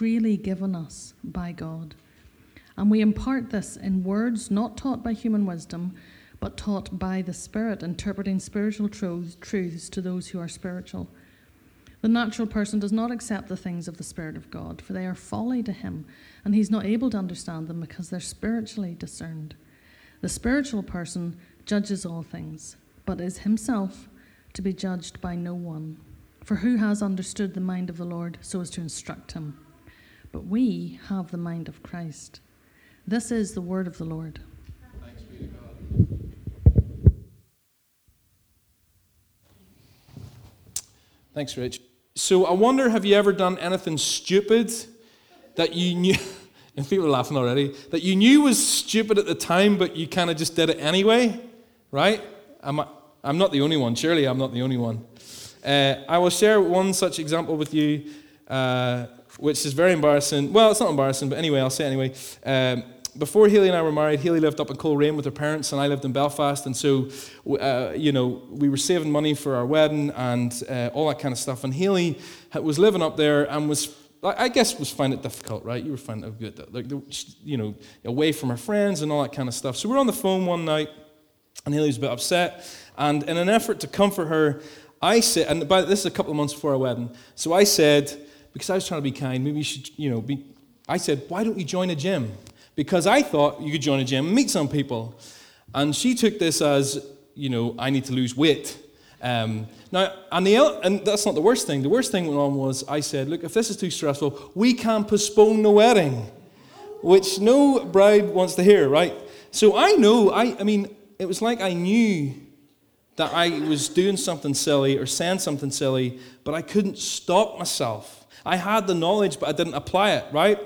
freely given us by God. And we impart this in words not taught by human wisdom but taught by the Spirit, interpreting spiritual truths, truths to those who are spiritual. The natural person does not accept the things of the Spirit of God, for they are folly to him, and he's not able to understand them because they're spiritually discerned. The spiritual person judges all things, but is himself to be judged by no one. For who has understood the mind of the Lord so as to instruct him? But we have the mind of Christ. This is the word of the Lord. Thanks, Rich. So I wonder, have you ever done anything stupid that you knew, and people are laughing already, that you knew was stupid at the time, but you kind of just did it anyway, right? I'm, I'm not the only one. Surely I'm not the only one. Uh, I will share one such example with you, uh, which is very embarrassing. Well, it's not embarrassing, but anyway, I'll say anyway. Um, before Haley and I were married, Haley lived up in Coleraine with her parents, and I lived in Belfast. And so, uh, you know, we were saving money for our wedding and uh, all that kind of stuff. And Haley was living up there and was, I guess, was finding it difficult, right? You were finding it good, like, you know, away from her friends and all that kind of stuff. So we we're on the phone one night, and Haley was a bit upset. And in an effort to comfort her, I said, and by, this is a couple of months before our wedding, so I said, because I was trying to be kind, maybe you should, you know, be, I said, why don't you join a gym? because I thought you could join a gym and meet some people. And she took this as, you know, I need to lose weight. Um, now, and, the, and that's not the worst thing. The worst thing went on was I said, look, if this is too stressful, we can postpone the wedding, which no bride wants to hear, right? So I know, I, I mean, it was like I knew that I was doing something silly or saying something silly, but I couldn't stop myself. I had the knowledge, but I didn't apply it, right?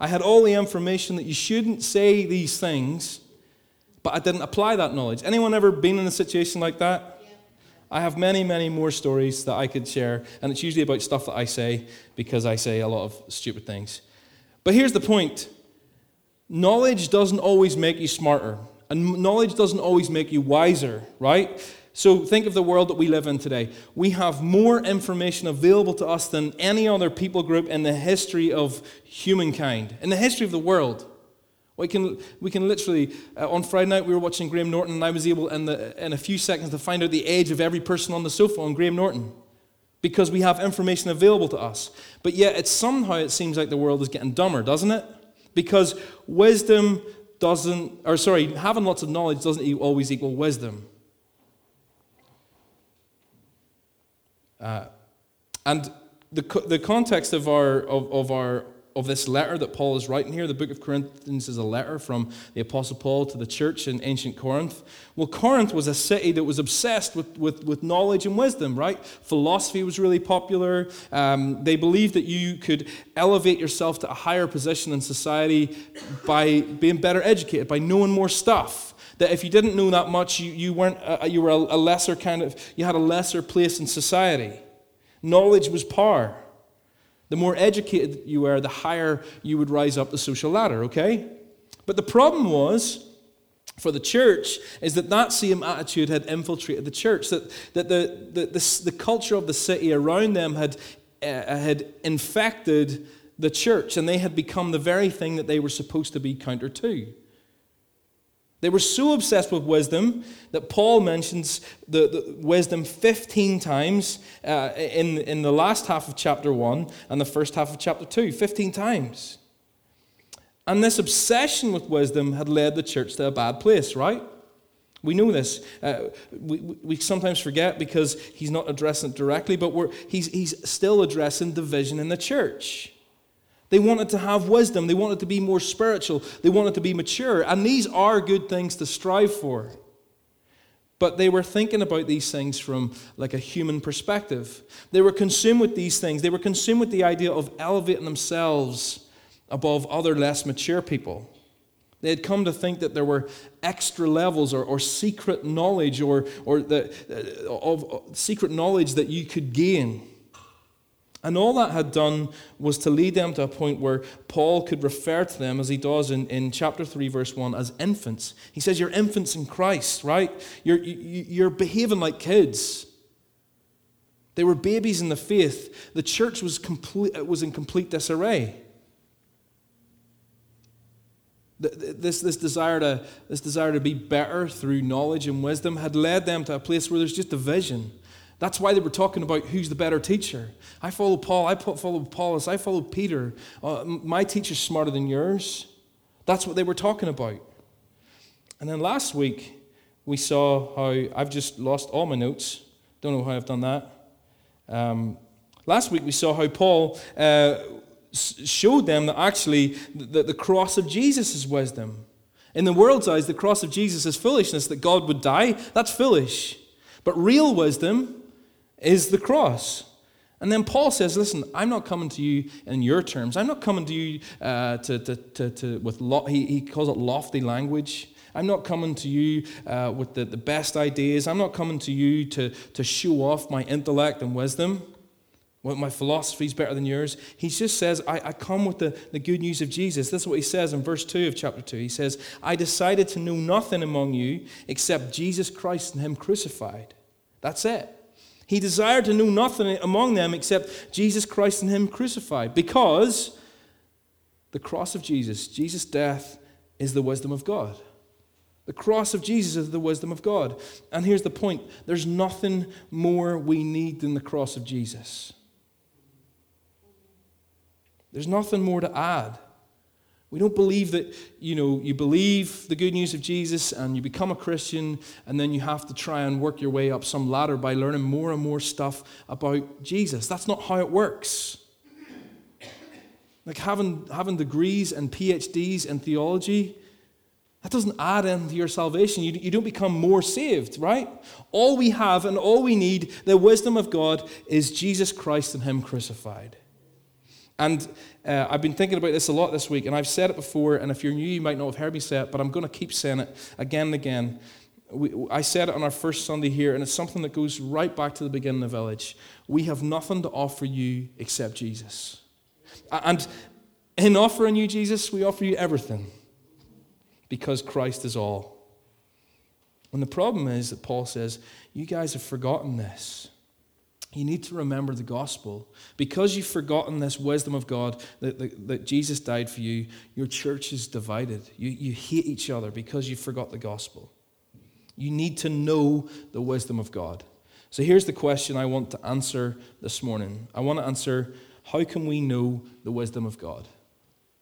I had all the information that you shouldn't say these things, but I didn't apply that knowledge. Anyone ever been in a situation like that? Yeah. I have many, many more stories that I could share, and it's usually about stuff that I say because I say a lot of stupid things. But here's the point knowledge doesn't always make you smarter, and knowledge doesn't always make you wiser, right? So think of the world that we live in today. We have more information available to us than any other people group in the history of humankind, in the history of the world. We can, we can literally, uh, on Friday night, we were watching Graham Norton, and I was able in, the, in a few seconds to find out the age of every person on the sofa on Graham Norton because we have information available to us. But yet, it somehow it seems like the world is getting dumber, doesn't it? Because wisdom doesn't, or sorry, having lots of knowledge doesn't always equal wisdom. Uh, and the, the context of, our, of, of, our, of this letter that Paul is writing here, the book of Corinthians is a letter from the Apostle Paul to the church in ancient Corinth. Well, Corinth was a city that was obsessed with, with, with knowledge and wisdom, right? Philosophy was really popular. Um, they believed that you could elevate yourself to a higher position in society by being better educated, by knowing more stuff that if you didn't know that much, you, you, weren't, you were a lesser kind of, you had a lesser place in society. Knowledge was power. The more educated you were, the higher you would rise up the social ladder, okay? But the problem was, for the church is that that same attitude had infiltrated the church, that, that the, the, the, the culture of the city around them had, uh, had infected the church, and they had become the very thing that they were supposed to be counter to. They were so obsessed with wisdom that Paul mentions the, the wisdom 15 times uh, in, in the last half of chapter 1 and the first half of chapter 2. 15 times. And this obsession with wisdom had led the church to a bad place, right? We know this. Uh, we, we sometimes forget because he's not addressing it directly, but he's, he's still addressing division in the church. They wanted to have wisdom, they wanted to be more spiritual, they wanted to be mature, and these are good things to strive for. But they were thinking about these things from like a human perspective. They were consumed with these things. They were consumed with the idea of elevating themselves above other less mature people. They had come to think that there were extra levels or, or secret knowledge or, or the, uh, of, of secret knowledge that you could gain. And all that had done was to lead them to a point where Paul could refer to them, as he does in, in chapter 3, verse 1, as infants. He says, You're infants in Christ, right? You're, you, you're behaving like kids. They were babies in the faith. The church was, complete, was in complete disarray. This, this, desire to, this desire to be better through knowledge and wisdom had led them to a place where there's just division. That's why they were talking about who's the better teacher. I follow Paul, I follow Apollos, I follow Peter. Uh, my teacher's smarter than yours. That's what they were talking about. And then last week, we saw how I've just lost all my notes. Don't know how I've done that. Um, last week, we saw how Paul uh, showed them that actually the, the cross of Jesus is wisdom. In the world's eyes, the cross of Jesus is foolishness, that God would die. That's foolish. But real wisdom is the cross. And then Paul says, Listen, I'm not coming to you in your terms. I'm not coming to you uh, to, to, to, to, with, lo- he, he calls it lofty language. I'm not coming to you uh, with the, the best ideas. I'm not coming to you to, to show off my intellect and wisdom. Well, my philosophy is better than yours. He just says, I, I come with the, the good news of Jesus. This is what he says in verse 2 of chapter 2. He says, I decided to know nothing among you except Jesus Christ and Him crucified. That's it. He desired to know nothing among them except Jesus Christ and Him crucified because the cross of Jesus, Jesus' death, is the wisdom of God. The cross of Jesus is the wisdom of God. And here's the point there's nothing more we need than the cross of Jesus. There's nothing more to add. We don't believe that, you know, you believe the good news of Jesus and you become a Christian and then you have to try and work your way up some ladder by learning more and more stuff about Jesus. That's not how it works. Like having, having degrees and PhDs in theology, that doesn't add into your salvation. You, you don't become more saved, right? All we have and all we need, the wisdom of God, is Jesus Christ and Him crucified. And uh, I've been thinking about this a lot this week, and I've said it before, and if you're new, you might not have heard me say it, but I'm going to keep saying it again and again. We, I said it on our first Sunday here, and it's something that goes right back to the beginning of the village. We have nothing to offer you except Jesus. And in offering you Jesus, we offer you everything because Christ is all. And the problem is that Paul says, You guys have forgotten this. You need to remember the gospel. Because you've forgotten this wisdom of God that, that, that, Jesus died for you, your church is divided. You, you hate each other because you forgot the gospel. You need to know the wisdom of God. So here's the question I want to answer this morning. I want to answer how can we know the wisdom of God?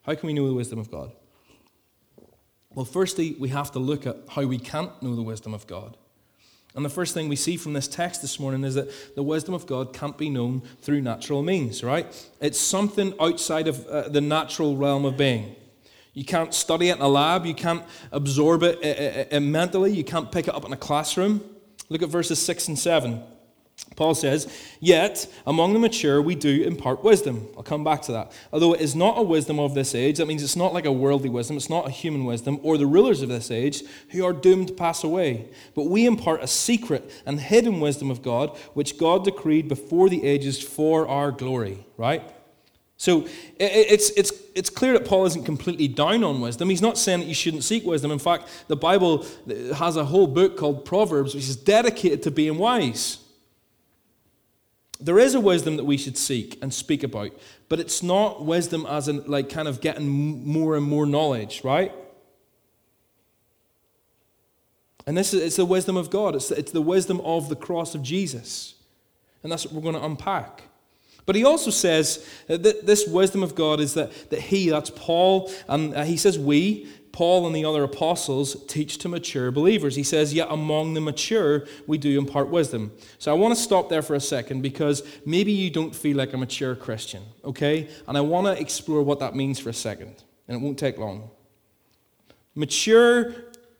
How can we know the wisdom of God? Well, firstly, we have to look at how we can't know the wisdom of God. And the first thing we see from this text this morning is that the wisdom of God can't be known through natural means, right? It's something outside of uh, the natural realm of being. You can't study it in a lab, you can't absorb it uh, uh, uh mentally, you can't pick it up in a classroom. Look at verses 6 and 7. Paul says, Yet among the mature we do impart wisdom. I'll come back to that. Although it is not a wisdom of this age, that means it's not like a worldly wisdom, it's not a human wisdom, or the rulers of this age who are doomed to pass away. But we impart a secret and hidden wisdom of God, which God decreed before the ages for our glory. Right? So it's, it's, it's clear that Paul isn't completely down on wisdom. He's not saying that you shouldn't seek wisdom. In fact, the Bible has a whole book called Proverbs, which is dedicated to being wise. There is a wisdom that we should seek and speak about, but it's not wisdom as in like kind of getting more and more knowledge, right? And this is it's the wisdom of God. It's the, it's the wisdom of the cross of Jesus. And that's what we're going to unpack. But he also says that this wisdom of God is that, that he, that's Paul, and uh, he says we, Paul and the other apostles, teach to mature believers. He says, Yet among the mature, we do impart wisdom. So I want to stop there for a second because maybe you don't feel like a mature Christian, okay? And I want to explore what that means for a second, and it won't take long. Mature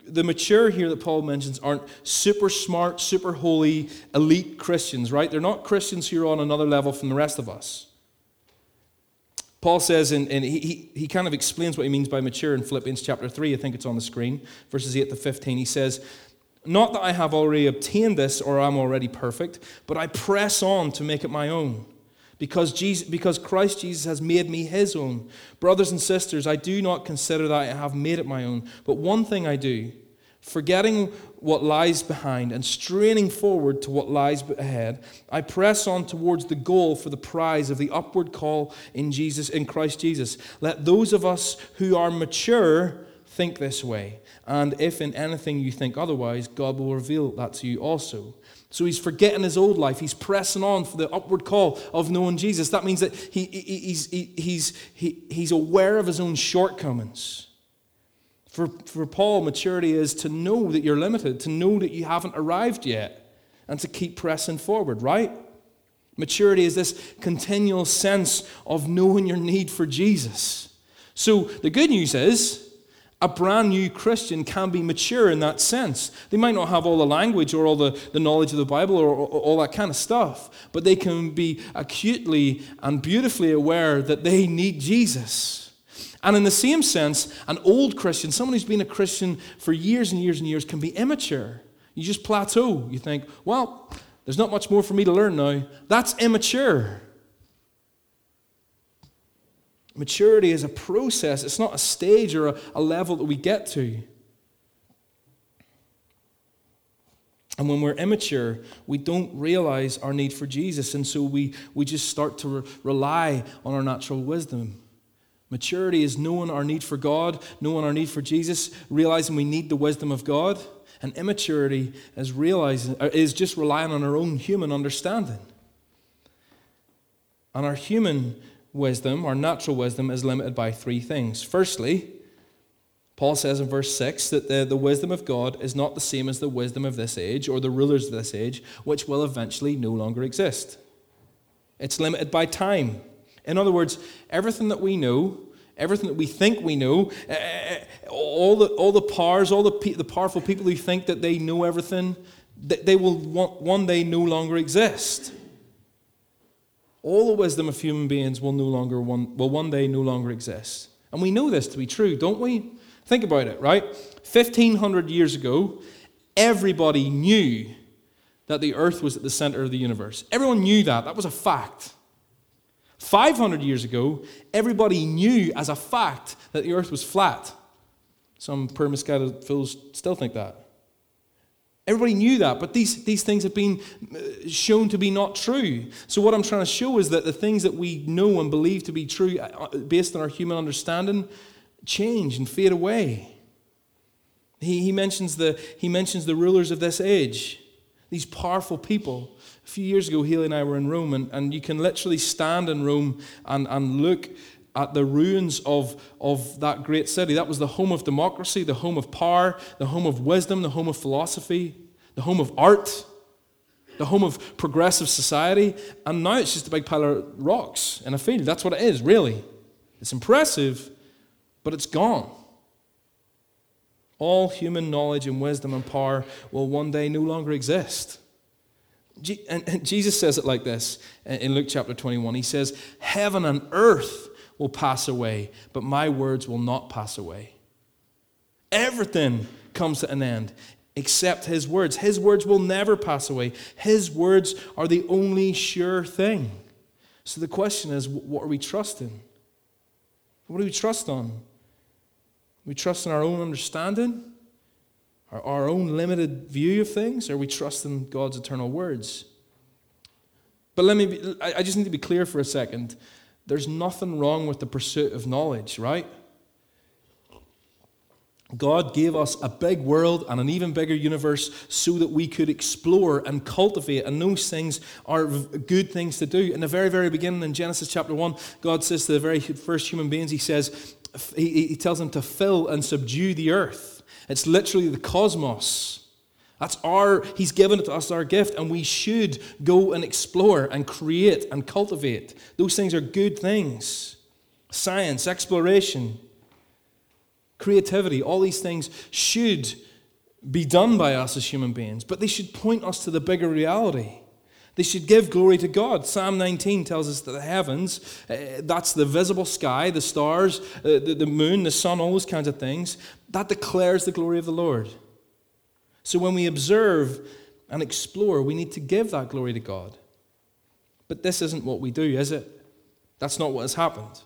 the mature here that Paul mentions aren't super smart, super holy, elite Christians, right? They're not Christians who are on another level from the rest of us. Paul says, and, and he, he kind of explains what he means by mature in Philippians chapter 3. I think it's on the screen, verses 8 to 15. He says, Not that I have already obtained this or I'm already perfect, but I press on to make it my own because, Jesus, because Christ Jesus has made me his own. Brothers and sisters, I do not consider that I have made it my own, but one thing I do, forgetting what lies behind and straining forward to what lies ahead, I press on towards the goal for the prize of the upward call in Jesus in Christ Jesus. Let those of us who are mature think this way, and if in anything you think otherwise, God will reveal that to you also. So he's forgetting his old life. He's pressing on for the upward call of knowing Jesus. That means that he, he he's, he, he's, he, he's aware of his own shortcomings. For, for Paul, maturity is to know that you're limited, to know that you haven't arrived yet, and to keep pressing forward, right? Maturity is this continual sense of knowing your need for Jesus. So the good news is a brand new Christian can be mature in that sense. They might not have all the language or all the, the knowledge of the Bible or, or, all that kind of stuff, but they can be acutely and beautifully aware that they need Jesus. And in the same sense, an old Christian, someone who's been a Christian for years and years and years, can be immature. You just plateau. You think, well, there's not much more for me to learn now. That's immature. Maturity is a process, it's not a stage or a, a level that we get to. And when we're immature, we don't realize our need for Jesus, and so we, we just start to re- rely on our natural wisdom. Maturity is knowing our need for God, knowing our need for Jesus, realizing we need the wisdom of God. And immaturity is realizing uh, is just relying on our own human understanding. And our human wisdom, our natural wisdom, is limited by three things. Firstly, Paul says in verse 6 that the, the wisdom of God is not the same as the wisdom of this age or the rulers of this age, which will eventually no longer exist. It's limited by time. In other words, everything that we know, everything that we think we know, uh, all, the, all the powers, all the, the powerful people who think that they know everything, they will one day no longer exist. All the wisdom of human beings will no longer one, will one day no longer exist. And we know this to be true, don't we? Think about it, right? 1500 years ago, everybody knew that the earth was at the center of the universe. Everyone knew that. That was a fact. 500 years ago, everybody knew as a fact that the earth was flat. Some poor misguided fools still think that. Everybody knew that, but these, these things have been uh, shown to be not true. So, what I'm trying to show is that the things that we know and believe to be true uh, uh, based on our human understanding change and fade away. He, he, mentions the, he mentions the rulers of this age, these powerful people. Few years ago, Haley and I were in Rome, and, and you can literally stand in Rome and, and look at the ruins of, of that great city. That was the home of democracy, the home of power, the home of wisdom, the home of philosophy, the home of art, the home of progressive society. And now it's just a big pile of rocks in a field. That's what it is, really. It's impressive, but it's gone. All human knowledge and wisdom and power will one day no longer exist. And Jesus says it like this in Luke chapter 21. He says, Heaven and earth will pass away, but my words will not pass away. Everything comes to an end except his words. His words will never pass away. His words are the only sure thing. So the question is what are we trusting? What do we trust on? we trust in our own understanding? Our, our own limited view of things? Or we trusting God's eternal words? But let me be, I just need to be clear for a second. There's nothing wrong with the pursuit of knowledge, right? God gave us a big world and an even bigger universe so that we could explore and cultivate, and those things are good things to do. In the very, very beginning, in Genesis chapter 1, God says to the very first human beings, He says, He, he tells them to fill and subdue the earth. It's literally the cosmos. That's our, He's given it to us, our gift, and we should go and explore and create and cultivate. Those things are good things. Science, exploration creativity, all these things should be done by us as human beings, but they should point us to the bigger reality. They should give glory to God. Psalm 19 tells us that the heavens, uh, that's the visible sky, the stars, uh, the, the moon, the sun, all those kinds of things, that declares the glory of the Lord. So when we observe and explore, we need to give that glory to God. But this isn't what we do, is it? That's not what has happened.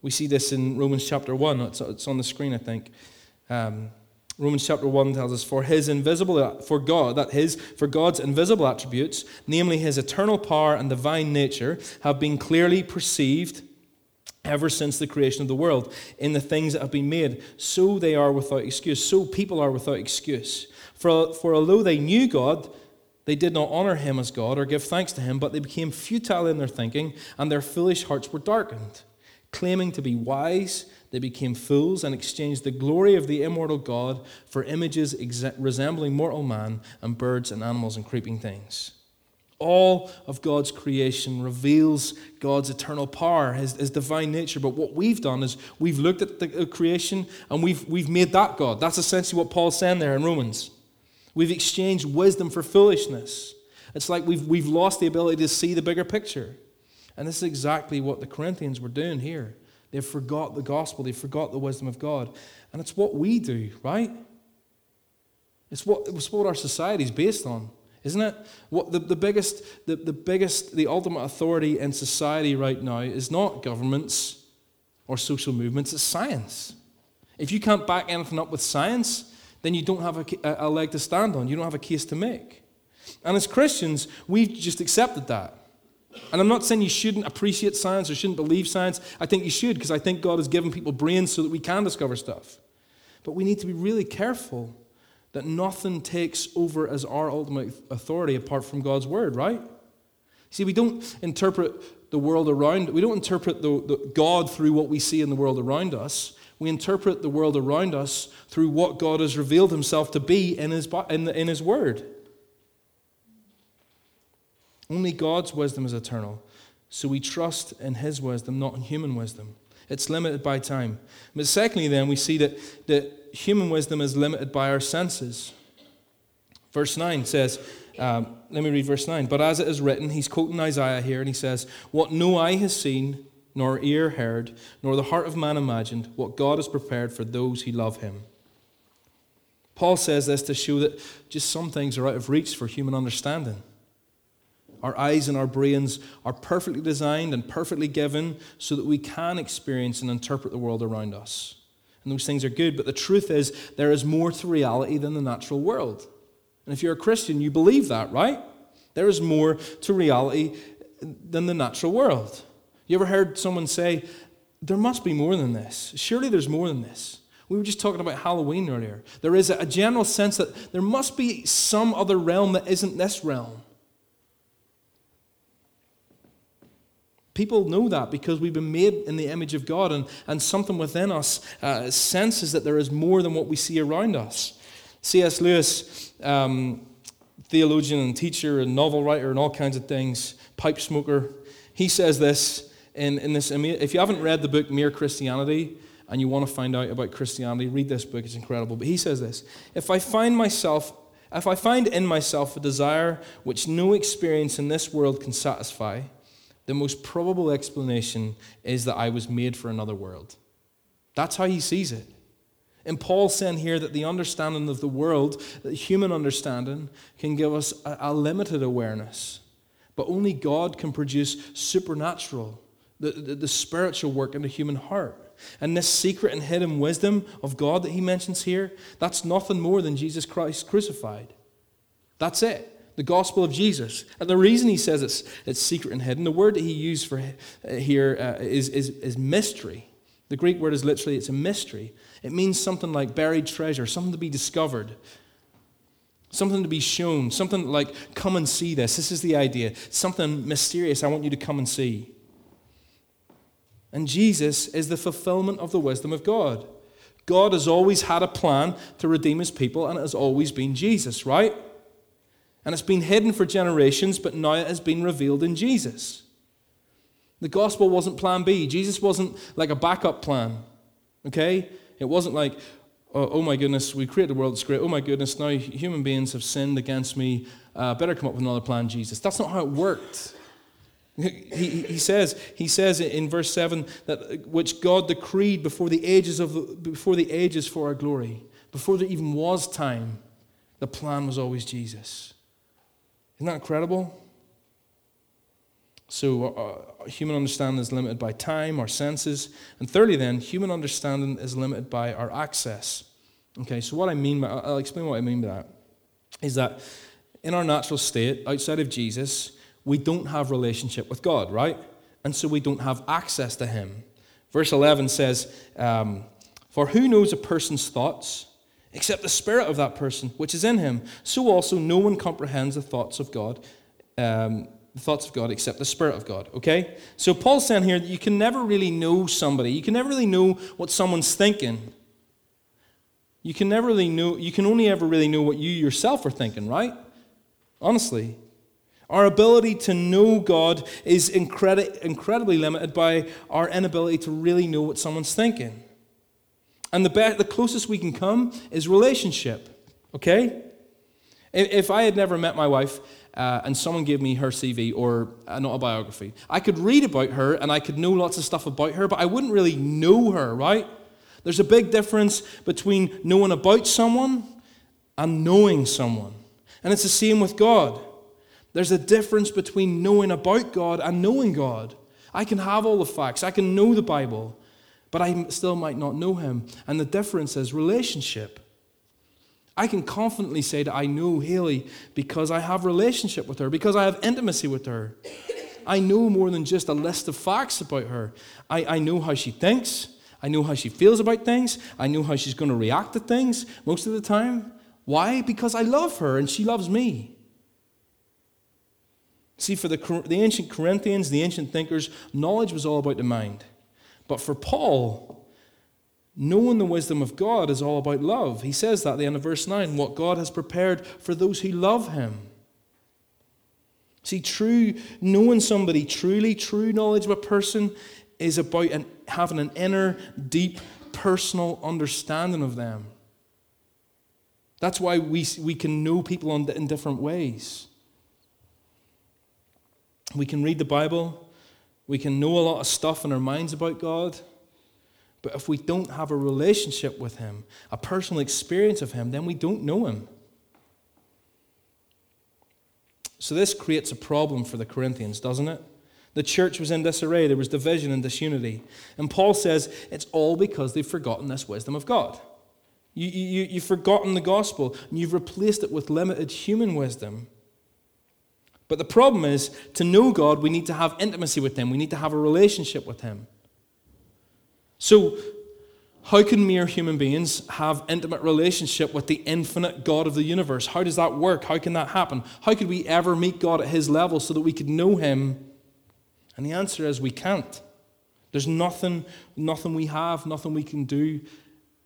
We see this in Romans chapter 1. It's, on the screen, I think. Um, Romans chapter 1 tells us, For his invisible, for God, that his, for God's invisible attributes, namely his eternal power and divine nature, have been clearly perceived ever since the creation of the world in the things that have been made. So they are without excuse. So people are without excuse. For, for although they knew God, they did not honor him as God or give thanks to him, but they became futile in their thinking, and their foolish hearts were darkened. Claiming to be wise, they became fools and exchanged the glory of the immortal God for images exa- resembling mortal man and birds and animals and creeping things. All of God's creation reveals God's eternal power, his, his, divine nature. But what we've done is we've looked at the uh, creation and we've, we've made that God. That's essentially what Paul's saying there in Romans. We've exchanged wisdom for foolishness. It's like we've, we've lost the ability to see the bigger picture. And this is exactly what the Corinthians were doing here. They forgot the gospel, they forgot the wisdom of God. And it's what we do, right? It's what, it's what our society is based on, isn't it? What the, the biggest, the, the biggest, the ultimate authority in society right now is not governments or social movements, it's science. If you can't back anything up with science, then you don't have a, a leg to stand on. You don't have a case to make. And as Christians, we've just accepted that. And I'm not saying you shouldn't appreciate science or shouldn't believe science. I think you should because I think God has given people brains so that we can discover stuff. But we need to be really careful that nothing takes over as our ultimate authority apart from God's word, right? See, we don't interpret the world around, we don't interpret the, the God through what we see in the world around us. We interpret the world around us through what God has revealed himself to be in his, in, the, in his word. Only God's wisdom is eternal. So we trust in His wisdom, not in human wisdom. It's limited by time. But secondly, then, we see that, that human wisdom is limited by our senses. Verse 9 says, um, let me read verse 9. But as it is written, he's quoting Isaiah here, and he says, What no eye has seen, nor ear heard, nor the heart of man imagined, what God has prepared for those who love him. Paul says this to show that just some things are out of reach for human understanding. Our eyes and our brains are perfectly designed and perfectly given so that we can experience and interpret the world around us. And those things are good, but the truth is, there is more to reality than the natural world. And if you're a Christian, you believe that, right? There is more to reality than the natural world. You ever heard someone say, There must be more than this? Surely there's more than this. We were just talking about Halloween earlier. There is a general sense that there must be some other realm that isn't this realm. People know that because we've been made in the image of God, and, and something within us uh, senses that there is more than what we see around us. C.S. Lewis, um, theologian and teacher and novel writer and all kinds of things, pipe smoker, he says this in, in this. If you haven't read the book Mere Christianity and you want to find out about Christianity, read this book, it's incredible. But he says this If I find myself if I find in myself a desire which no experience in this world can satisfy, the most probable explanation is that I was made for another world. That's how he sees it. And Paul's saying here that the understanding of the world, the human understanding, can give us a, a limited awareness. But only God can produce supernatural, the, the, the spiritual work in the human heart. And this secret and hidden wisdom of God that he mentions here, that's nothing more than Jesus Christ crucified. That's it the gospel of Jesus. And the reason he says it's, it's secret and hidden, the word that he used for uh, here uh, is, is, is mystery. The Greek word is literally, it's a mystery. It means something like buried treasure, something to be discovered, something to be shown, something like, come and see this. This is the idea. Something mysterious I want you to come and see. And Jesus is the fulfillment of the wisdom of God. God has always had a plan to redeem his people, and it has always been Jesus, right? And it's been hidden for generations, but now it has been revealed in Jesus. The gospel wasn't plan B. Jesus wasn't like a backup plan. Okay? It wasn't like, oh, oh my goodness, we created the world, it's great. Oh my goodness, now human beings have sinned against me. Uh, better come up with another plan, Jesus. That's not how it worked. He, he, says, he says in verse 7 that which God decreed before the ages of before the ages for our glory. Before there even was time, the plan was always Jesus. Isn't that incredible? So, uh, uh, human understanding is limited by time, our senses. And thirdly, then, human understanding is limited by our access. Okay, so what I mean by, I'll explain what I mean by that, is that in our natural state, outside of Jesus, we don't have relationship with God, right? And so we don't have access to Him. Verse 11 says, um, For who knows a person's thoughts except the spirit of that person which is in him? So also no one comprehends the thoughts of God. Um, the thoughts of God except the Spirit of God. Okay? So Paul's saying here that you can never really know somebody. You can never really know what someone's thinking. You can never really know, you can only ever really know what you yourself are thinking, right? Honestly. Our ability to know God is incredi- incredibly limited by our inability to really know what someone's thinking. And the, be- the closest we can come is relationship. Okay? If I had never met my wife uh, and someone gave me her CV or an autobiography, I could read about her and I could know lots of stuff about her, but I wouldn't really know her, right? There's a big difference between knowing about someone and knowing someone. And it's the same with God. There's a difference between knowing about God and knowing God. I can have all the facts, I can know the Bible, but I still might not know Him. And the difference is relationship. I can confidently say that I know Haley because I have relationship with her, because I have intimacy with her. I know more than just a list of facts about her. I, I know how she thinks. I know how she feels about things. I know how she's going to react to things most of the time. Why? Because I love her and she loves me. See, for the, the ancient Corinthians, the ancient thinkers, knowledge was all about the mind. But for Paul, Knowing the wisdom of God is all about love. He says that at the end of verse 9 what God has prepared for those who love Him. See, true, knowing somebody, truly true knowledge of a person is about an, having an inner, deep, personal understanding of them. That's why we, we can know people in, in different ways. We can read the Bible, we can know a lot of stuff in our minds about God. But if we don't have a relationship with Him, a personal experience of Him, then we don't know Him. So this creates a problem for the Corinthians, doesn't it? The church was in disarray, there was division and disunity. And Paul says it's all because they've forgotten this wisdom of God. You, you, you've forgotten the gospel, and you've replaced it with limited human wisdom. But the problem is, to know God, we need to have intimacy with Him, we need to have a relationship with Him. So, how can mere human beings have intimate relationship with the infinite God of the universe? How does that work? How can that happen? How could we ever meet God at his level so that we could know him? And the answer is we can't. There's nothing, nothing we have, nothing we can do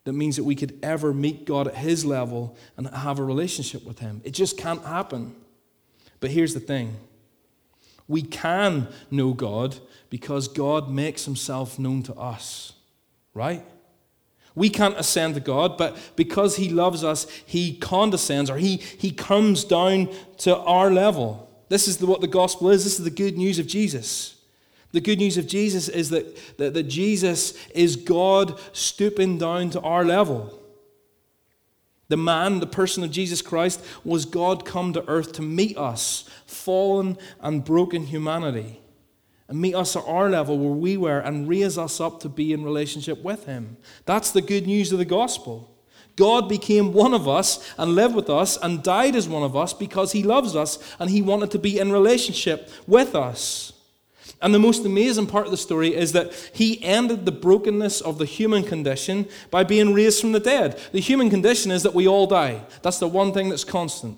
that means that we could ever meet God at his level and have a relationship with him. It just can't happen. But here's the thing we can know God because God makes himself known to us right? We can't ascend to God, but because He loves us, He condescends or He, he comes down to our level. This is the, what the gospel is. This is the good news of Jesus. The good news of Jesus is that, that, that Jesus is God stooping down to our level. The man, the person of Jesus Christ, was God come to earth to meet us, fallen and broken humanity and meet us at our level where we were and raise us up to be in relationship with Him. That's the good news of the gospel. God became one of us and lived with us and died as one of us because He loves us and He wanted to be in relationship with us. And the most amazing part of the story is that he ended the brokenness of the human condition by being raised from the dead. The human condition is that we all die. That's the one thing that's constant.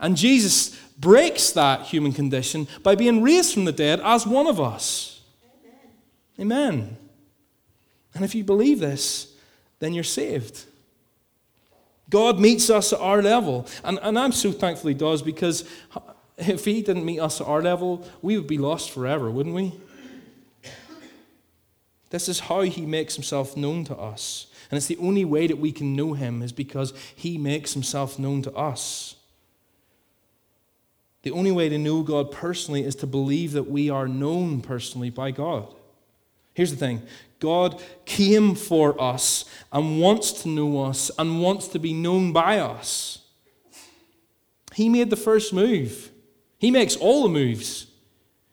And Jesus breaks that human condition by being raised from the dead as one of us. Amen. Amen. And if you believe this, then you're saved. God meets us at our level. And, and I'm so thankful He does because if He didn't meet us at our level, we would be lost forever, wouldn't we? This is how He makes Himself known to us. And it's the only way that we can know Him is because He makes Himself known to us. The only way to know God personally is to believe that we are known personally by God. Here's the thing God came for us and wants to know us and wants to be known by us. He made the first move, He makes all the moves.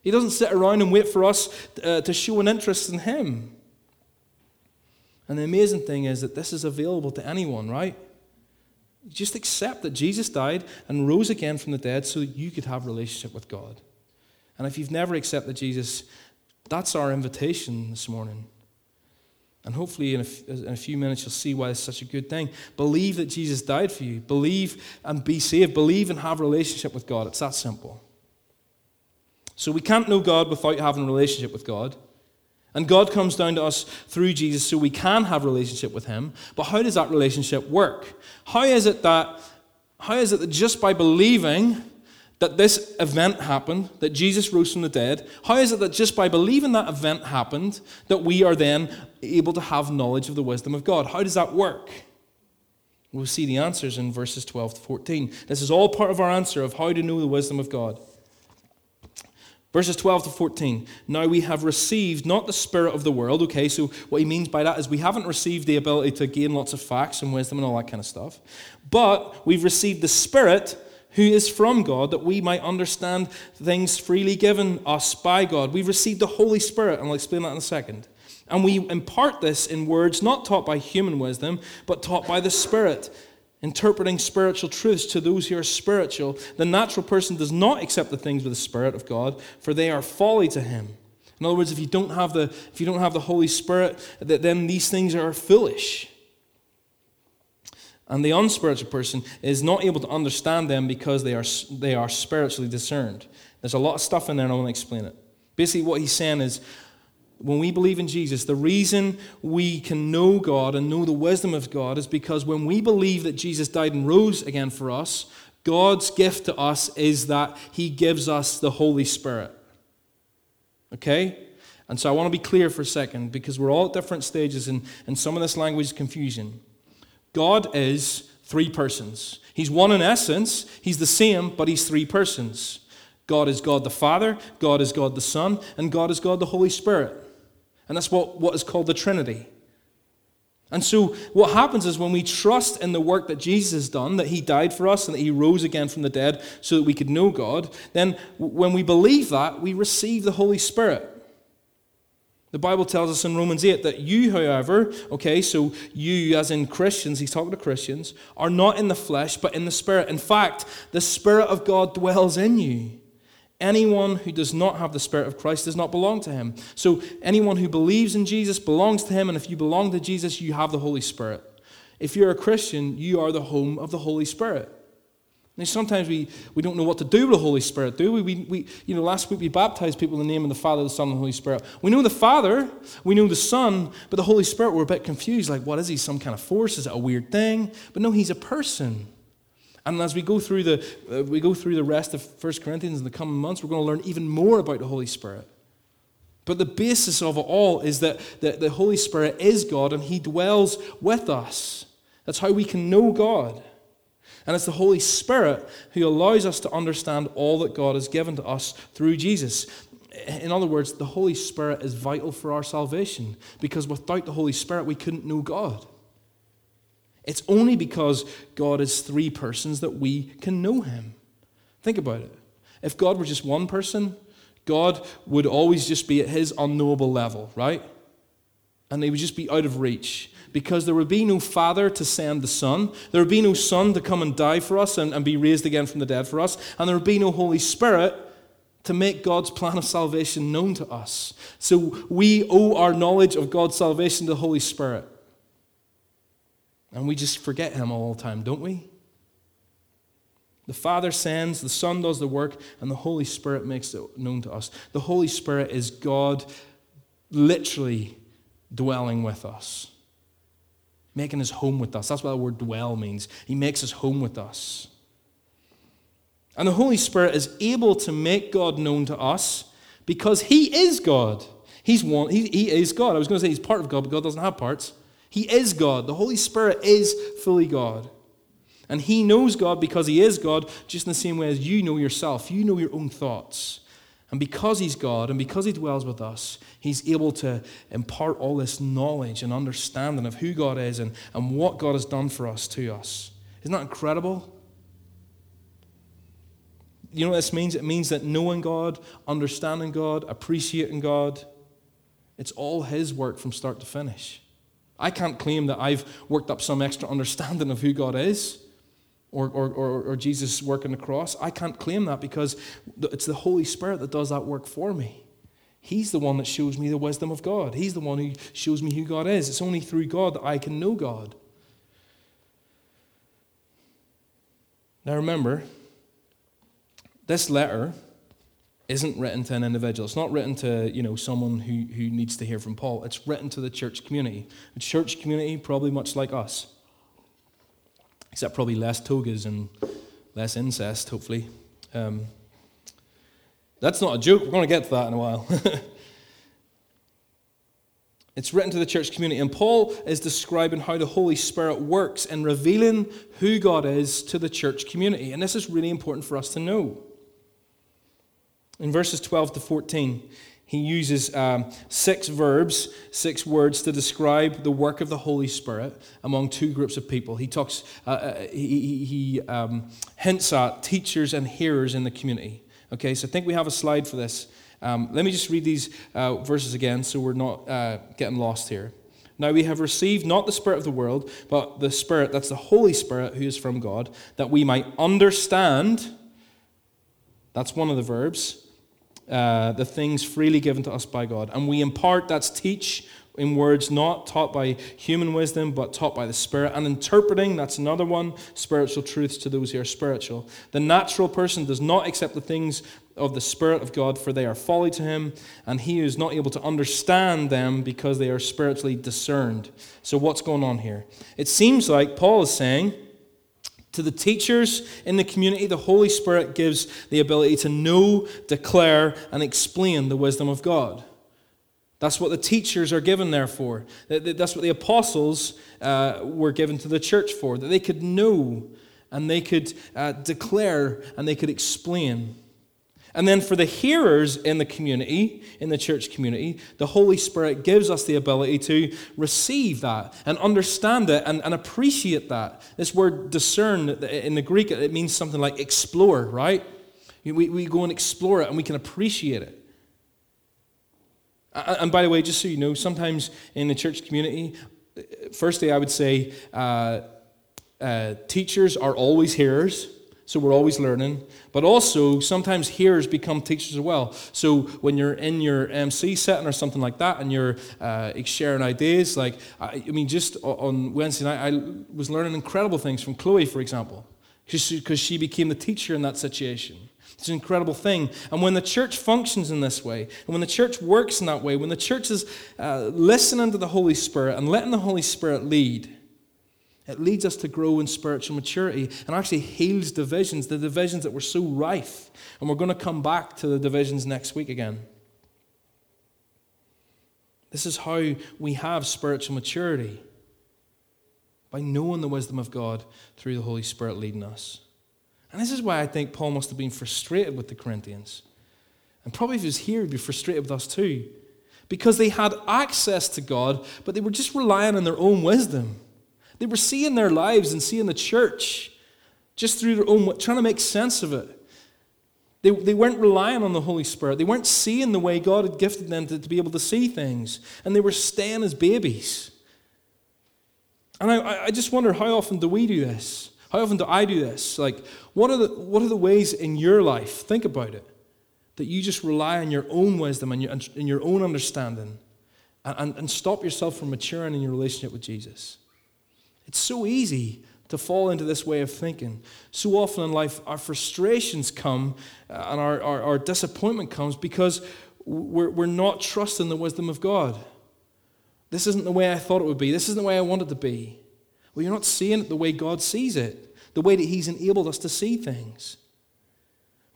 He doesn't sit around and wait for us uh, to show an interest in Him. And the amazing thing is that this is available to anyone, right? Just accept that Jesus died and rose again from the dead so that you could have a relationship with God. And if you've never accepted Jesus, that's our invitation this morning. And hopefully, in a, in a few minutes, you'll see why it's such a good thing. Believe that Jesus died for you. Believe and be saved. Believe and have a relationship with God. It's that simple. So, we can't know God without having a relationship with God. And God comes down to us through Jesus so we can have a relationship with Him. But how does that relationship work? How is it that, how is it that just by believing that this event happened, that Jesus rose from the dead, how is it that just by believing that event happened, that we are then able to have knowledge of the wisdom of God? How does that work? We'll see the answers in verses 12 to 14. This is all part of our answer of how to know the wisdom of God. Verses 12 to 14. Now we have received not the spirit of the world. Okay, so what he means by that is we haven't received the ability to gain lots of facts and wisdom and all that kind of stuff. But we've received the spirit who is from God that we might understand things freely given us by God. We've received the Holy Spirit, and I'll explain that in a second. And we impart this in words not taught by human wisdom, but taught by the Spirit interpreting spiritual truths to those who are spiritual. The natural person does not accept the things of the Spirit of God, for they are folly to him. In other words, if you don't have the, if you don't have the Holy Spirit, then these things are foolish. And the unspiritual person is not able to understand them because they are, they are spiritually discerned. There's a lot of stuff in there, and I want to explain it. Basically, what he's saying is when we believe in Jesus, the reason we can know God and know the wisdom of God is because when we believe that Jesus died and rose again for us, God's gift to us is that He gives us the Holy Spirit. Okay? And so I want to be clear for a second because we're all at different stages and, and some of this language is confusion. God is three persons. He's one in essence, He's the same, but He's three persons. God is God the Father, God is God the Son, and God is God the Holy Spirit. And that's what, what is called the Trinity. And so, what happens is when we trust in the work that Jesus has done, that he died for us and that he rose again from the dead so that we could know God, then when we believe that, we receive the Holy Spirit. The Bible tells us in Romans 8 that you, however, okay, so you, as in Christians, he's talking to Christians, are not in the flesh, but in the Spirit. In fact, the Spirit of God dwells in you. Anyone who does not have the Spirit of Christ does not belong to him. So, anyone who believes in Jesus belongs to him, and if you belong to Jesus, you have the Holy Spirit. If you're a Christian, you are the home of the Holy Spirit. Now, sometimes we, we don't know what to do with the Holy Spirit, do we? we? We, you know, last week we baptized people in the name of the Father, the Son, and the Holy Spirit. We know the Father, we know the Son, but the Holy Spirit, we're a bit confused. Like, what is he? Some kind of force? Is it a weird thing? But no, he's a person. And as we go through the, uh, we go through the rest of 1 Corinthians in the coming months, we're going to learn even more about the Holy Spirit. But the basis of it all is that the, the Holy Spirit is God and He dwells with us. That's how we can know God. And it's the Holy Spirit who allows us to understand all that God has given to us through Jesus. In other words, the Holy Spirit is vital for our salvation because without the Holy Spirit, we couldn't know God. It's only because God is three persons that we can know him. Think about it. If God were just one person, God would always just be at his unknowable level, right? And they would just be out of reach because there would be no Father to send the Son. There would be no Son to come and die for us and, and be raised again from the dead for us. And there would be no Holy Spirit to make God's plan of salvation known to us. So we owe our knowledge of God's salvation to the Holy Spirit. And we just forget Him all the time, don't we? The Father sends, the Son does the work, and the Holy Spirit makes it known to us. The Holy Spirit is God literally dwelling with us, making his home with us. That's what the word dwell means. He makes his home with us. And the Holy Spirit is able to make God known to us because He is God. He's one, he, he is God. I was going to say He's part of God, but God doesn't have parts. He is God. The Holy Spirit is fully God. And He knows God because He is God, just in the same way as you know yourself. You know your own thoughts. And because He's God and because He dwells with us, He's able to impart all this knowledge and understanding of who God is and, and what God has done for us to us. Isn't that incredible? You know what this means? It means that knowing God, understanding God, appreciating God, it's all His work from start to finish. I can't claim that I've worked up some extra understanding of who God is or, or, or, or Jesus' work on the cross. I can't claim that because it's the Holy Spirit that does that work for me. He's the one that shows me the wisdom of God. He's the one who shows me who God is. It's only through God that I can know God. Now remember, this letter isn't written to an individual. It's not written to you know someone who, who needs to hear from Paul. It's written to the church community. The church community, probably much like us, except probably less togas and less incest, hopefully. Um, that's not a joke. We're going to get to that in a while. it's written to the church community, and Paul is describing how the Holy Spirit works in revealing who God is to the church community. And this is really important for us to know. In verses 12 to 14, he uses um, six verbs, six words to describe the work of the Holy Spirit among two groups of people. He talks, uh, uh, he, he um, hints at teachers and hearers in the community. Okay, so I think we have a slide for this. Um, let me just read these uh, verses again so we're not uh, getting lost here. Now we have received not the Spirit of the world, but the Spirit, that's the Holy Spirit who is from God, that we might understand. That's one of the verbs uh, the things freely given to us by God. And we impart, that's teach, in words not taught by human wisdom, but taught by the Spirit. And interpreting, that's another one, spiritual truths to those who are spiritual. The natural person does not accept the things of the Spirit of God, for they are folly to him, and he is not able to understand them because they are spiritually discerned. So, what's going on here? It seems like Paul is saying, to the teachers in the community, the Holy Spirit gives the ability to know, declare, and explain the wisdom of God. That's what the teachers are given there for. That's what the apostles uh, were given to the church for, that they could know and they could uh, declare and they could explain. And then for the hearers in the community, in the church community, the Holy Spirit gives us the ability to receive that and understand it and, and appreciate that. This word discern in the Greek, it means something like explore, right? We, we go and explore it and we can appreciate it. And by the way, just so you know, sometimes in the church community, firstly, I would say uh, uh, teachers are always hearers so we're always learning. But also, sometimes hearers become teachers as well. So when you're in your MC setting or something like that, and you're uh, sharing ideas, like I, I, mean, just on Wednesday night, I was learning incredible things from Chloe, for example, because she, she became the teacher in that situation. It's an incredible thing. And when the church functions in this way, and when the church works in that way, when the church is uh, listening to the Holy Spirit and letting the Holy Spirit lead, it leads us to grow in spiritual maturity and actually heals divisions, the divisions that were so rife. And we're going to come back to the divisions next week again. This is how we have spiritual maturity by knowing the wisdom of God through the Holy Spirit leading us. And this is why I think Paul must have been frustrated with the Corinthians. And probably if he was here, he'd be frustrated with us too. Because they had access to God, but they were just relying on their own wisdom. They were seeing their lives and seeing the church just through their own, trying to make sense of it. They, they weren't relying on the Holy Spirit. They weren't seeing the way God had gifted them to, to be able to see things. And they were staying as babies. And I, I just wonder how often do we do this? How often do I do this? Like, what are, the, what are the ways in your life? Think about it. that you just rely on your own wisdom and your, and your own understanding and, and, and stop yourself from maturing in your relationship with Jesus. It's so easy to fall into this way of thinking. So often in life, our frustrations come uh, and our, our, our disappointment comes because we're, we're not trusting the wisdom of God. This isn't the way I thought it would be. This isn't the way I want it to be. Well, you're not seeing it the way God sees it, the way that He's enabled us to see things.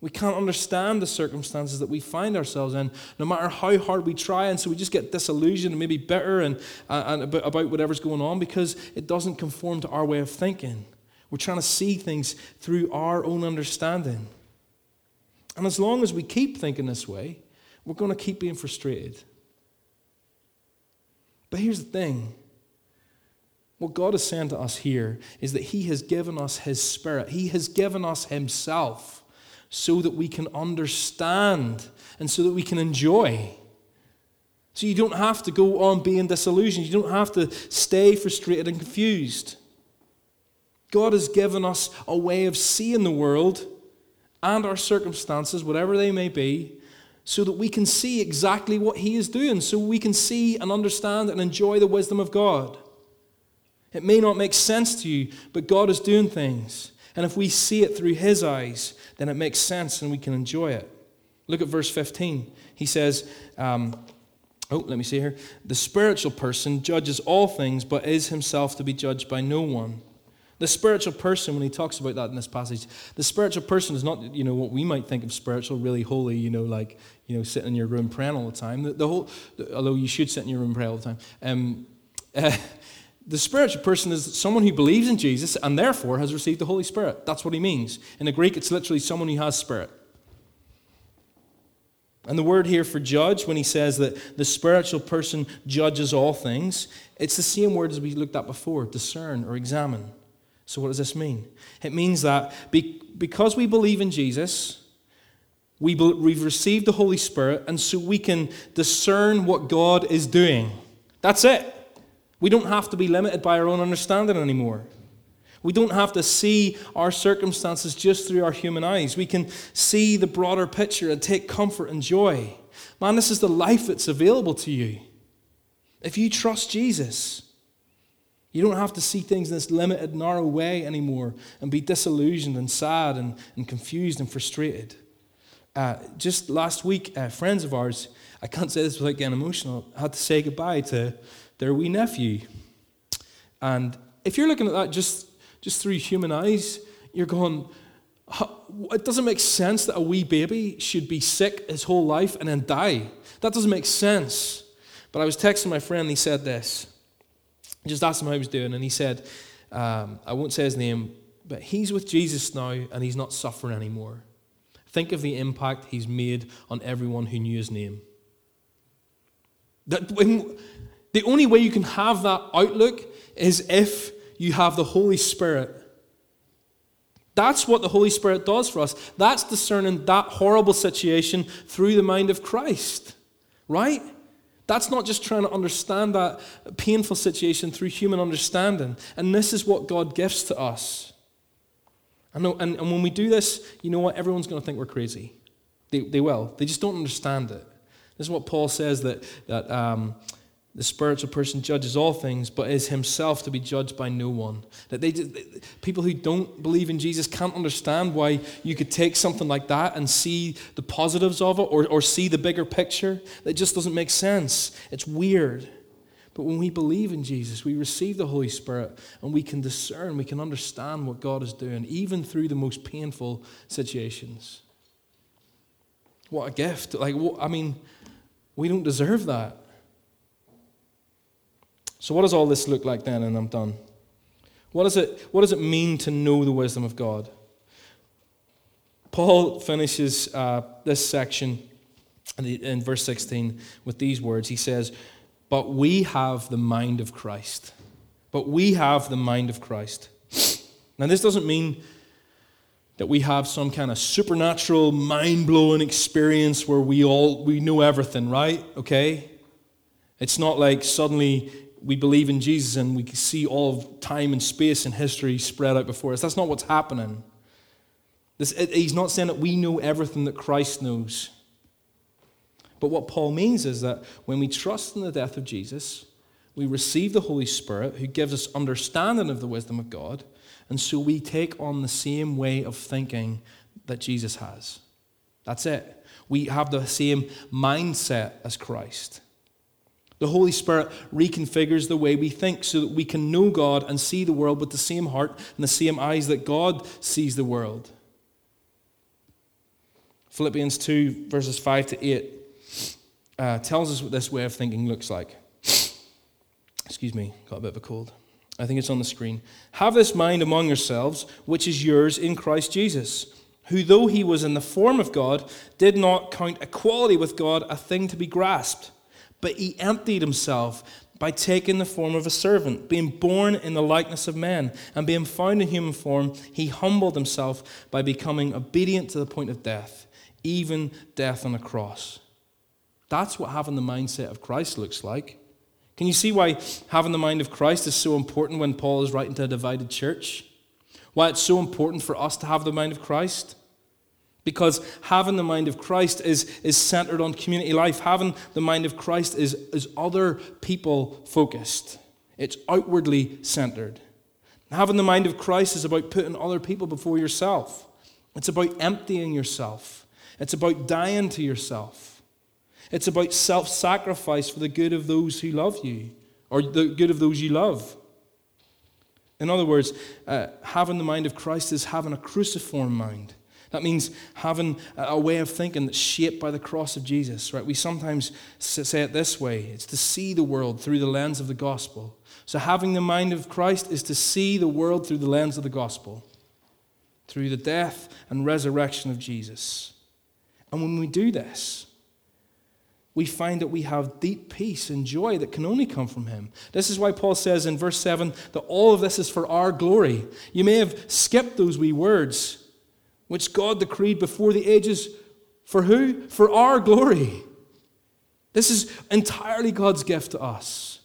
We can't understand the circumstances that we find ourselves in, no matter how hard we try. And so we just get disillusioned and maybe bitter and, uh, and about, about whatever's going on because it doesn't conform to our way of thinking. We're trying to see things through our own understanding. And as long as we keep thinking this way, we're going to keep being frustrated. But here's the thing what God is saying to us here is that He has given us His Spirit, He has given us Himself so that we can understand and so that we can enjoy. So you don't have to go on being disillusioned. You don't have to stay frustrated and confused. God has given us a way of seeing the world and our circumstances, whatever they may be, so that we can see exactly what He is doing, so we can see and understand and enjoy the wisdom of God. It may not make sense to you, but God is doing things. And if we see it through his eyes, then it makes sense and we can enjoy it. Look at verse 15. He says, um, Oh, let me see here. The spiritual person judges all things, but is himself to be judged by no one. The spiritual person, when he talks about that in this passage, the spiritual person is not, you know, what we might think of spiritual, really holy, you know, like, you know, sitting in your room praying all the time. The, the whole, although you should sit in your room and pray all the time. Um, uh, The spiritual person is someone who believes in Jesus and therefore has received the Holy Spirit. That's what he means. In the Greek, it's literally someone who has spirit. And the word here for judge, when he says that the spiritual person judges all things, it's the same word as we looked at before discern or examine. So, what does this mean? It means that because we believe in Jesus, we we've received the Holy Spirit, and so we can discern what God is doing. That's it. We don't have to be limited by our own understanding anymore. We don't have to see our circumstances just through our human eyes. We can see the broader picture and take comfort and joy. Man, this is the life that's available to you. If you trust Jesus, you don't have to see things in this limited, narrow way anymore and be disillusioned and sad and, and confused and frustrated. Uh, just last week, uh, friends of ours, I can't say this without getting emotional, had to say goodbye to their wee nephew. And if you're looking at that just, just through human eyes, you're going, it doesn't make sense that a wee baby should be sick his whole life and then die. That doesn't make sense. But I was texting my friend, and he said this. I just asked him how he was doing, and he said, um, I won't say his name, but he's with Jesus now and he's not suffering anymore. Think of the impact he's made on everyone who knew his name. That the only way you can have that outlook is if you have the Holy Spirit. That's what the Holy Spirit does for us. That's discerning that horrible situation through the mind of Christ, right? That's not just trying to understand that painful situation through human understanding. And this is what God gives to us. And, and, and when we do this, you know what? Everyone's going to think we're crazy. They, they will. They just don't understand it. This is what Paul says that, that um, the spiritual person judges all things, but is himself to be judged by no one. That they, people who don't believe in Jesus can't understand why you could take something like that and see the positives of it or, or see the bigger picture. That just doesn't make sense. It's weird. But when we believe in Jesus, we receive the Holy Spirit and we can discern, we can understand what God is doing, even through the most painful situations. What a gift. Like, I mean, we don't deserve that. So, what does all this look like then? And I'm done. What, does it, what does it mean to know the wisdom of God? Paul finishes uh, this section in, the, in verse 16 with these words. He says, But we have the mind of Christ. But we have the mind of Christ. Now, this doesn't mean that we have some kind of supernatural, mind blowing experience where we all we know everything, right? Okay? It's not like suddenly we believe in Jesus and we see all of time and space and history spread out before us. That's not what's happening. This, it, he's not saying that we know everything that Christ knows. But what Paul means is that when we trust in the death of Jesus, we receive the Holy Spirit who gives us understanding of the wisdom of God, and so we take on the same way of thinking that Jesus has. That's it. We have the same mindset as Christ. The Holy Spirit reconfigures the way we think so that we can know God and see the world with the same heart and the same eyes that God sees the world. Philippians 2, verses 5 to 8 uh, tells us what this way of thinking looks like. Excuse me, got a bit of a cold. I think it's on the screen. Have this mind among yourselves, which is yours in Christ Jesus, who, though he was in the form of God, did not count equality with God a thing to be grasped, but he emptied himself by taking the form of a servant, being born in the likeness of man, and being found in human form, he humbled himself by becoming obedient to the point of death, even death on a cross. That's what having the mindset of Christ looks like. Can you see why having the mind of Christ is so important when Paul is writing to a divided church? Why it's so important for us to have the mind of Christ? Because having the mind of Christ is, is centered on community life. Having the mind of Christ is, is other people focused, it's outwardly centered. Having the mind of Christ is about putting other people before yourself, it's about emptying yourself, it's about dying to yourself. It's about self sacrifice for the good of those who love you, or the good of those you love. In other words, uh, having the mind of Christ is having a cruciform mind. That means having a way of thinking that's shaped by the cross of Jesus, right? We sometimes say it this way it's to see the world through the lens of the gospel. So, having the mind of Christ is to see the world through the lens of the gospel, through the death and resurrection of Jesus. And when we do this, we find that we have deep peace and joy that can only come from Him. This is why Paul says in verse 7 that all of this is for our glory. You may have skipped those wee words, which God decreed before the ages for who? For our glory. This is entirely God's gift to us.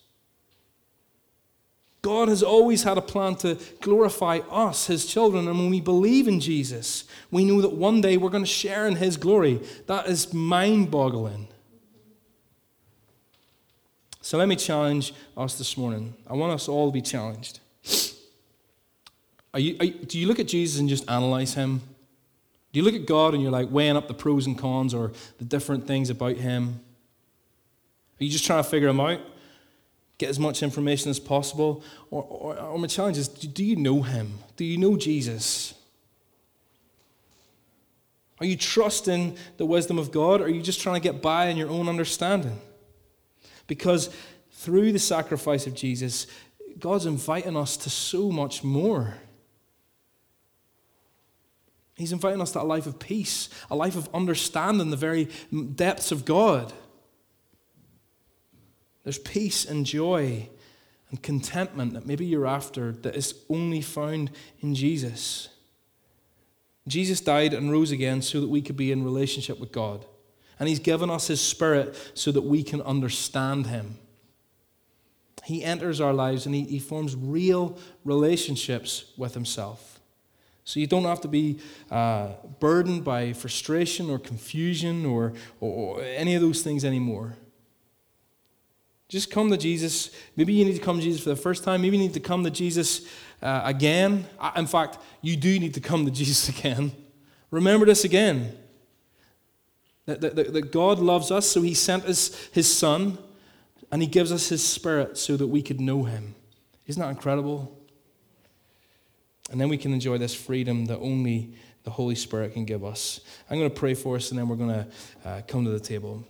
God has always had a plan to glorify us, His children, and when we believe in Jesus, we know that one day we're going to share in His glory. That is mind boggling. So let me challenge us this morning. I want us all to be challenged. Are you, are you, do you look at Jesus and just analyze him? Do you look at God and you're like weighing up the pros and cons or the different things about him? Are you just trying to figure him out? Get as much information as possible? Or, or, or my challenge is do you know him? Do you know Jesus? Are you trusting the wisdom of God or are you just trying to get by in your own understanding? Because through the sacrifice of Jesus, God's inviting us to so much more. He's inviting us to a life of peace, a life of understanding the very depths of God. There's peace and joy and contentment that maybe you're after that is only found in Jesus. Jesus died and rose again so that we could be in relationship with God. And He's given us His Spirit so that we can understand Him. He enters our lives and he, he forms real relationships with Himself. So you don't have to be uh, burdened by frustration or confusion or, or, any of those things anymore. Just come to Jesus. Maybe you need to come to Jesus for the first time. Maybe you need to come to Jesus uh, again. In fact, you do need to come to Jesus again. Remember this again. That, that, that God loves us, so He sent us His Son, and He gives us His Spirit so that we could know Him. Isn't that incredible? And then we can enjoy this freedom that only the Holy Spirit can give us. I'm going to pray for us, and then we're going to uh, come to the table.